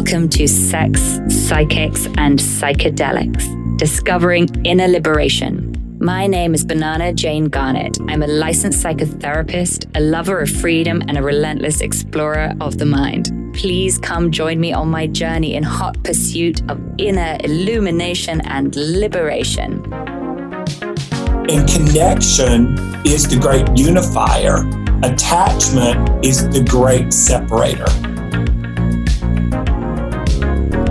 Welcome to Sex, Psychics, and Psychedelics Discovering Inner Liberation. My name is Banana Jane Garnett. I'm a licensed psychotherapist, a lover of freedom, and a relentless explorer of the mind. Please come join me on my journey in hot pursuit of inner illumination and liberation. And connection is the great unifier, attachment is the great separator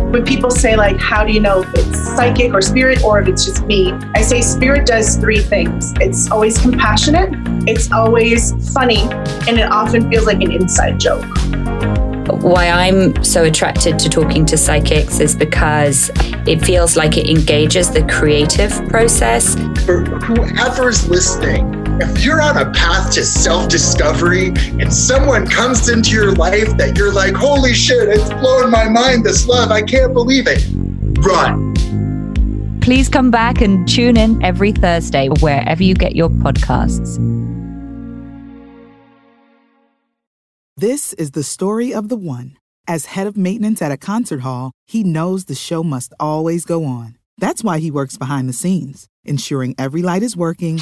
when people say like how do you know if it's psychic or spirit or if it's just me i say spirit does three things it's always compassionate it's always funny and it often feels like an inside joke why I'm so attracted to talking to psychics is because it feels like it engages the creative process. For whoever's listening, if you're on a path to self discovery and someone comes into your life that you're like, holy shit, it's blowing my mind, this love, I can't believe it, run. Please come back and tune in every Thursday wherever you get your podcasts. This is the story of the one. As head of maintenance at a concert hall, he knows the show must always go on. That's why he works behind the scenes, ensuring every light is working